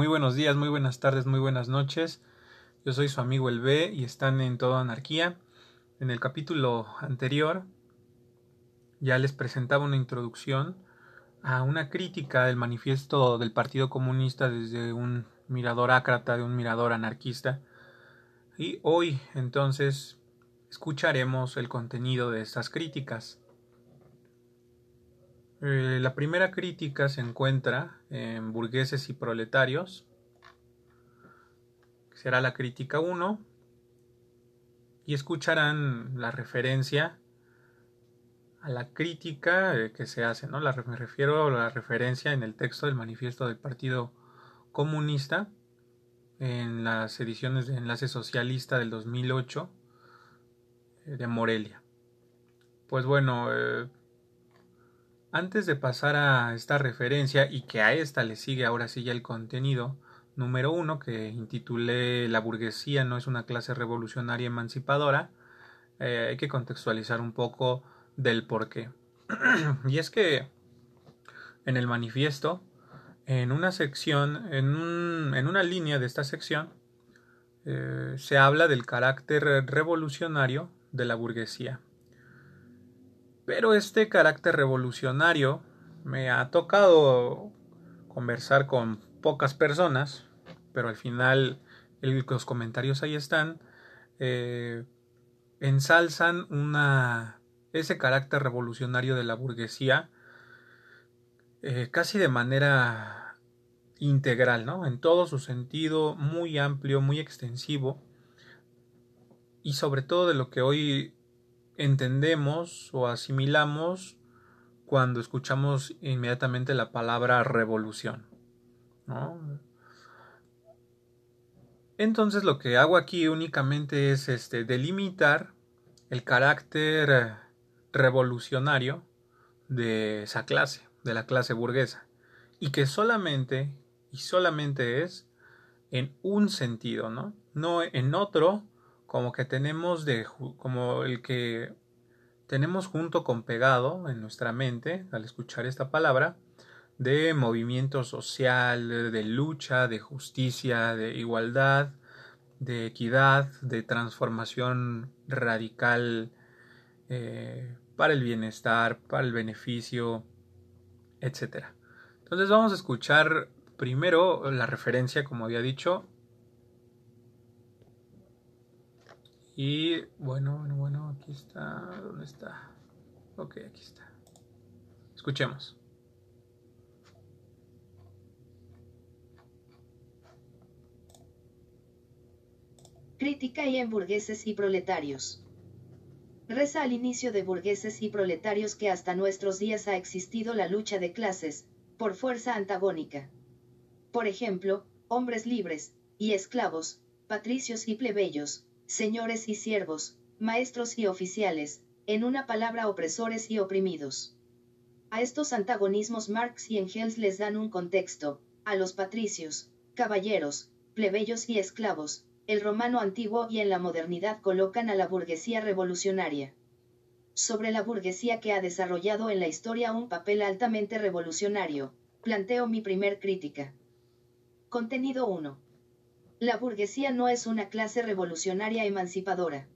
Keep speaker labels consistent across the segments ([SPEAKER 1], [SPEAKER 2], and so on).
[SPEAKER 1] Muy buenos días, muy buenas tardes, muy buenas noches. Yo soy su amigo el B y están en Toda Anarquía. En el capítulo anterior ya les presentaba una introducción a una crítica del manifiesto del Partido Comunista desde un mirador ácrata, de un mirador anarquista. Y hoy entonces escucharemos el contenido de estas críticas. Eh, la primera crítica se encuentra en Burgueses y Proletarios, será la crítica 1, y escucharán la referencia a la crítica eh, que se hace, ¿no? Me refiero a la referencia en el texto del manifiesto del Partido Comunista en las ediciones de Enlace Socialista del 2008 eh, de Morelia. Pues bueno, antes de pasar a esta referencia y que a esta le sigue ahora sí ya el contenido número uno que intitulé La burguesía no es una clase revolucionaria emancipadora, eh, hay que contextualizar un poco del por qué. y es que en el manifiesto, en una sección, en, una línea de esta sección, eh, se habla del carácter revolucionario de la burguesía. Pero este carácter revolucionario me ha tocado conversar con pocas personas, pero al final los comentarios ahí están, eh, ensalzan ese carácter revolucionario de la burguesía eh, casi de manera integral, ¿no? En todo su sentido, muy amplio, muy extensivo, y sobre todo de lo que hoy entendemos o asimilamos cuando escuchamos inmediatamente la palabra revolución. Entonces lo que hago aquí únicamente es este, delimitar el carácter revolucionario de esa clase, de la clase burguesa, y que solamente y solamente es en un sentido, ¿no? No en otro como que tenemos de como el que tenemos junto con pegado en nuestra mente al escuchar esta palabra de movimiento social, de lucha, de justicia, de igualdad, de equidad, de transformación radical eh, para el bienestar, para el beneficio, etc. Entonces vamos a escuchar primero la referencia, como había dicho, Y bueno, bueno, bueno, aquí está. ¿Dónde está? Ok, aquí está. Escuchemos.
[SPEAKER 2] Crítica y en burgueses y proletarios. Reza al inicio de burgueses y proletarios que hasta nuestros días ha existido la lucha de clases, por fuerza antagónica. Por ejemplo, hombres libres, y esclavos, patricios y plebeyos, señores y siervos, maestros y oficiales, en una palabra opresores y oprimidos. A estos antagonismos Marx y Engels les dan un contexto, a los patricios, caballeros, plebeyos y esclavos, el romano antiguo y en la modernidad colocan a la burguesía revolucionaria. Sobre la burguesía que ha desarrollado en la historia un papel altamente revolucionario, planteo mi primer crítica. Contenido 1. La burguesía no es una clase revolucionaria emancipadora.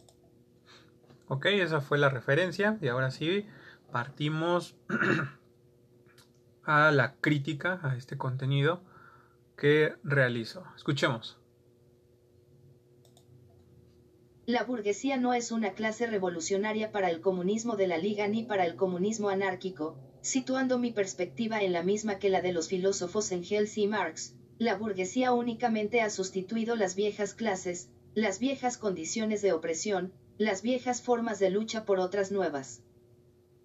[SPEAKER 1] Ok, esa fue la referencia y ahora sí partimos a la crítica a este contenido que realizo. Escuchemos.
[SPEAKER 2] La burguesía no es una clase revolucionaria para el comunismo de la Liga ni para el comunismo anárquico, situando mi perspectiva en la misma que la de los filósofos Engels y Marx, la burguesía únicamente ha sustituido las viejas clases, las viejas condiciones de opresión, las viejas formas de lucha por otras nuevas.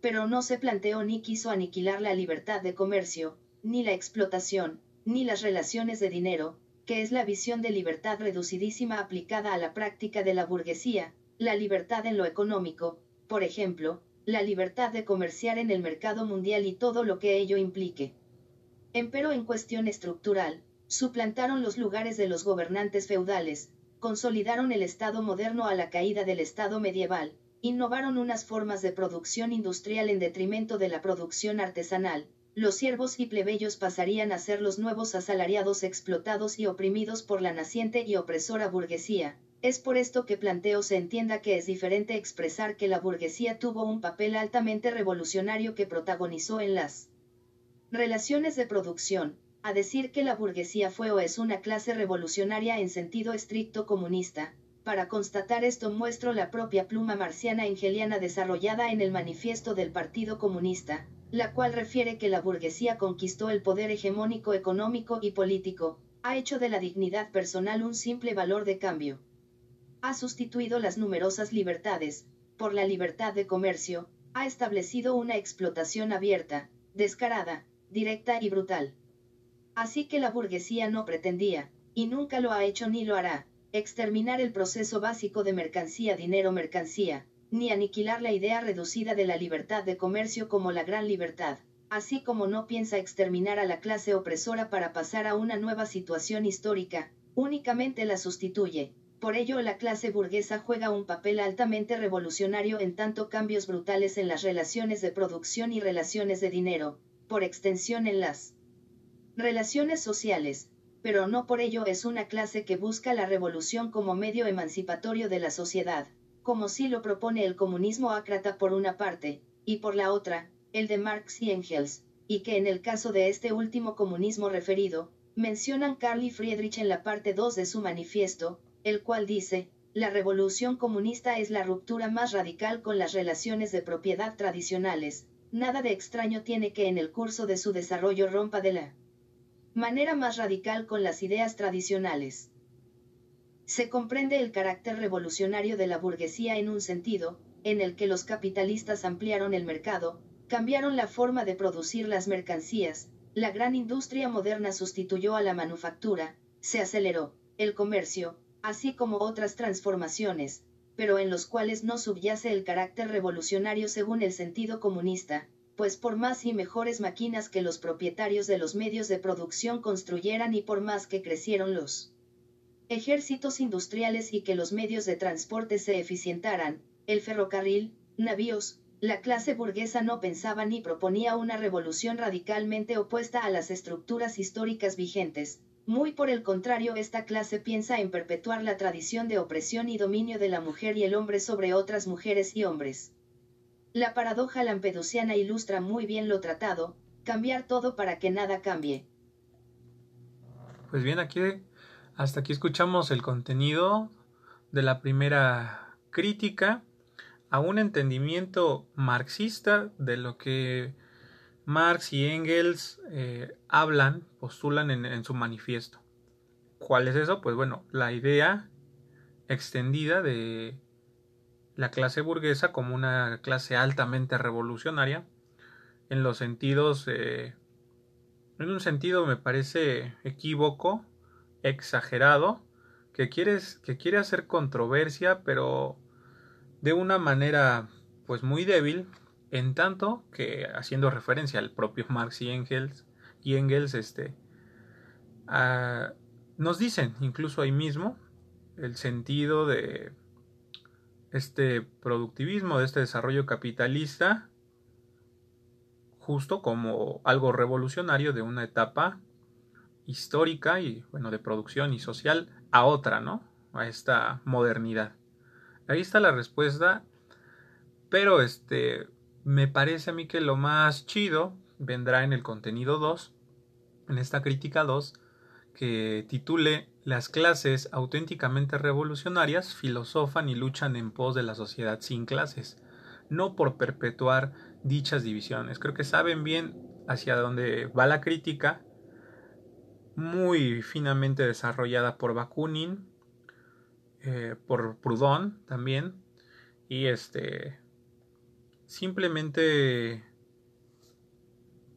[SPEAKER 2] Pero no se planteó ni quiso aniquilar la libertad de comercio, ni la explotación, ni las relaciones de dinero, que es la visión de libertad reducidísima aplicada a la práctica de la burguesía, la libertad en lo económico, por ejemplo, la libertad de comerciar en el mercado mundial y todo lo que ello implique. Empero en cuestión estructural, suplantaron los lugares de los gobernantes feudales, consolidaron el Estado moderno a la caída del Estado medieval, innovaron unas formas de producción industrial en detrimento de la producción artesanal, los siervos y plebeyos pasarían a ser los nuevos asalariados explotados y oprimidos por la naciente y opresora burguesía. Es por esto que planteo se entienda que es diferente expresar que la burguesía tuvo un papel altamente revolucionario que protagonizó en las relaciones de producción, a decir que la burguesía fue o es una clase revolucionaria en sentido estricto comunista, para constatar esto muestro la propia pluma marciana engeliana desarrollada en el manifiesto del Partido Comunista, la cual refiere que la burguesía conquistó el poder hegemónico económico y político, ha hecho de la dignidad personal un simple valor de cambio. Ha sustituido las numerosas libertades, por la libertad de comercio, ha establecido una explotación abierta, descarada, directa y brutal. Así que la burguesía no pretendía, y nunca lo ha hecho ni lo hará, exterminar el proceso básico de mercancía-dinero-mercancía, ni aniquilar la idea reducida de la libertad de comercio como la gran libertad, así como no piensa exterminar a la clase opresora para pasar a una nueva situación histórica, únicamente la sustituye. Por ello la clase burguesa juega un papel altamente revolucionario en tanto cambios brutales en las relaciones de producción y relaciones de dinero, por extensión en las relaciones sociales, pero no por ello es una clase que busca la revolución como medio emancipatorio de la sociedad, como si lo propone el comunismo ácrata por una parte, y por la otra, el de Marx y Engels, y que en el caso de este último comunismo referido, mencionan Carl y Friedrich en la parte 2 de su manifiesto, el cual dice, la revolución comunista es la ruptura más radical con las relaciones de propiedad tradicionales, nada de extraño tiene que en el curso de su desarrollo rompa de la manera más radical con las ideas tradicionales. Se comprende el carácter revolucionario de la burguesía en un sentido, en el que los capitalistas ampliaron el mercado, cambiaron la forma de producir las mercancías, la gran industria moderna sustituyó a la manufactura, se aceleró, el comercio, así como otras transformaciones, pero en los cuales no subyace el carácter revolucionario según el sentido comunista, pues por más y mejores máquinas que los propietarios de los medios de producción construyeran y por más que crecieron los ejércitos industriales y que los medios de transporte se eficientaran, el ferrocarril, navíos, la clase burguesa no pensaba ni proponía una revolución radicalmente opuesta a las estructuras históricas vigentes, muy por el contrario esta clase piensa en perpetuar la tradición de opresión y dominio de la mujer y el hombre sobre otras mujeres y hombres. La paradoja lampedusiana ilustra muy bien lo tratado, cambiar todo para que nada cambie.
[SPEAKER 1] Pues bien, aquí hasta aquí escuchamos el contenido de la primera crítica a un entendimiento marxista de lo que Marx y Engels eh, hablan, postulan en su manifiesto. ¿Cuál es eso? Pues bueno, la idea extendida de la clase burguesa como una clase altamente revolucionaria en los sentidos eh, en un sentido me parece equívoco exagerado que quiere, que quiere hacer controversia pero de una manera pues muy débil en tanto que haciendo referencia al propio Marx y Engels y Engels este nos dicen incluso ahí mismo el sentido de este productivismo, de este desarrollo capitalista, justo como algo revolucionario de una etapa histórica y bueno de producción y social a otra, ¿no? A esta modernidad. Ahí está la respuesta, pero este me parece a mí que lo más chido vendrá en el contenido 2, en esta crítica 2, que titule Las clases auténticamente revolucionarias filosofan y luchan en pos de la sociedad sin clases, no por perpetuar dichas divisiones. Creo que saben bien hacia dónde va la crítica, muy finamente desarrollada por Bakunin, eh, por Proudhon también, y este simplemente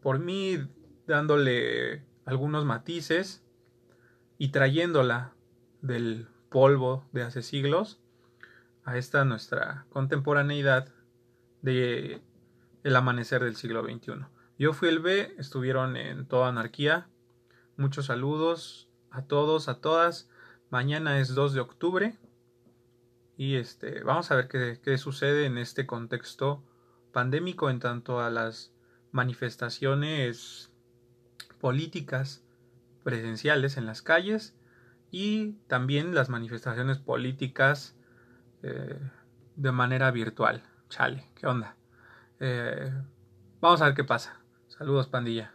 [SPEAKER 1] por mí dándole algunos matices y trayéndola del polvo de hace siglos a esta nuestra contemporaneidad de el amanecer del siglo XXI. Yo fui el B, estuvieron en toda anarquía. Muchos saludos a todos, a todas. Mañana es 2 de octubre y este vamos a ver qué, qué sucede en este contexto pandémico en tanto a las manifestaciones políticas presenciales en las calles y también las manifestaciones políticas eh, de manera virtual. Chale, ¿qué onda? Eh, vamos a ver qué pasa. Saludos, pandilla.